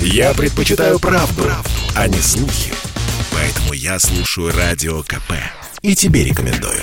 Я предпочитаю правду, правду, а не слухи. Поэтому я слушаю Радио КП. И тебе рекомендую.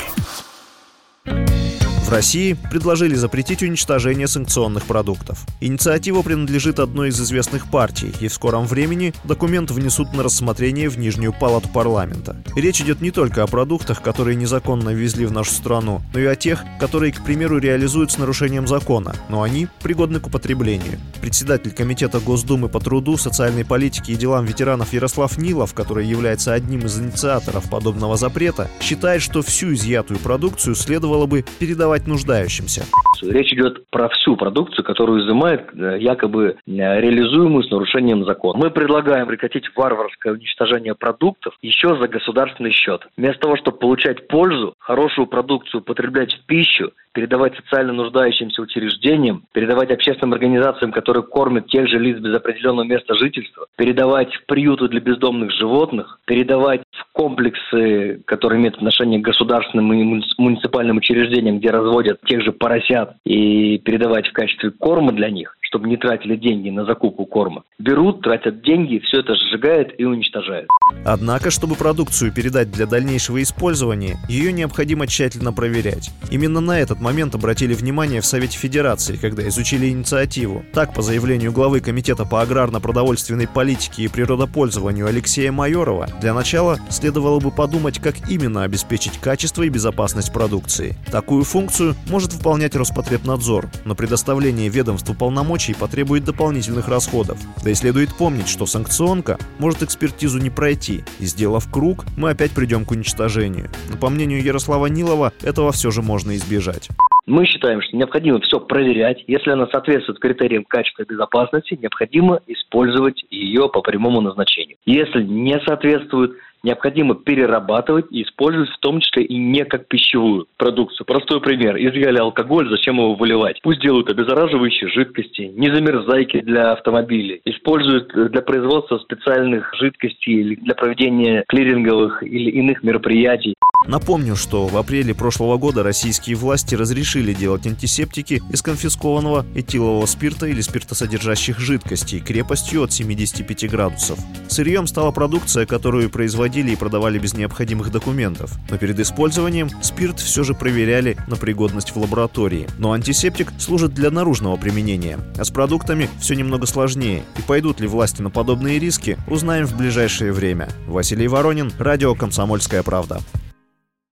России предложили запретить уничтожение санкционных продуктов. Инициатива принадлежит одной из известных партий, и в скором времени документ внесут на рассмотрение в Нижнюю палату парламента. Речь идет не только о продуктах, которые незаконно ввезли в нашу страну, но и о тех, которые, к примеру, реализуют с нарушением закона, но они пригодны к употреблению. Председатель Комитета Госдумы по труду, социальной политике и делам ветеранов Ярослав Нилов, который является одним из инициаторов подобного запрета, считает, что всю изъятую продукцию следовало бы передавать нуждающимся. Речь идет про всю продукцию, которую изымает э, якобы э, реализуемую с нарушением закона. Мы предлагаем прекратить варварское уничтожение продуктов еще за государственный счет. Вместо того, чтобы получать пользу, хорошую продукцию употреблять в пищу, передавать социально нуждающимся учреждениям, передавать общественным организациям, которые кормят тех же лиц без определенного места жительства, передавать в приюты для бездомных животных, передавать в комплексы, которые имеют отношение к государственным и муниципальным учреждениям, где разводят тех же поросят, и передавать в качестве корма для них чтобы не тратили деньги на закупку корма. Берут, тратят деньги, все это сжигают и уничтожают. Однако, чтобы продукцию передать для дальнейшего использования, ее необходимо тщательно проверять. Именно на этот момент обратили внимание в Совете Федерации, когда изучили инициативу. Так, по заявлению главы Комитета по аграрно-продовольственной политике и природопользованию Алексея Майорова, для начала следовало бы подумать, как именно обеспечить качество и безопасность продукции. Такую функцию может выполнять Роспотребнадзор, но предоставление ведомству полномочий случае потребует дополнительных расходов. Да и следует помнить, что санкционка может экспертизу не пройти, и сделав круг, мы опять придем к уничтожению. Но по мнению Ярослава Нилова, этого все же можно избежать. Мы считаем, что необходимо все проверять. Если она соответствует критериям качества и безопасности, необходимо использовать ее по прямому назначению. Если не соответствует, необходимо перерабатывать и использовать в том числе и не как пищевую продукцию. Простой пример. Изъяли алкоголь, зачем его выливать? Пусть делают обеззараживающие жидкости, незамерзайки для автомобилей, используют для производства специальных жидкостей или для проведения клиринговых или иных мероприятий. Напомню, что в апреле прошлого года российские власти разрешили делать антисептики из конфискованного этилового спирта или спиртосодержащих жидкостей крепостью от 75 градусов. Сырьем стала продукция, которую производили и продавали без необходимых документов. Но перед использованием спирт все же проверяли на пригодность в лаборатории. Но антисептик служит для наружного применения, а с продуктами все немного сложнее. И пойдут ли власти на подобные риски, узнаем в ближайшее время. Василий Воронин, Радио «Комсомольская правда»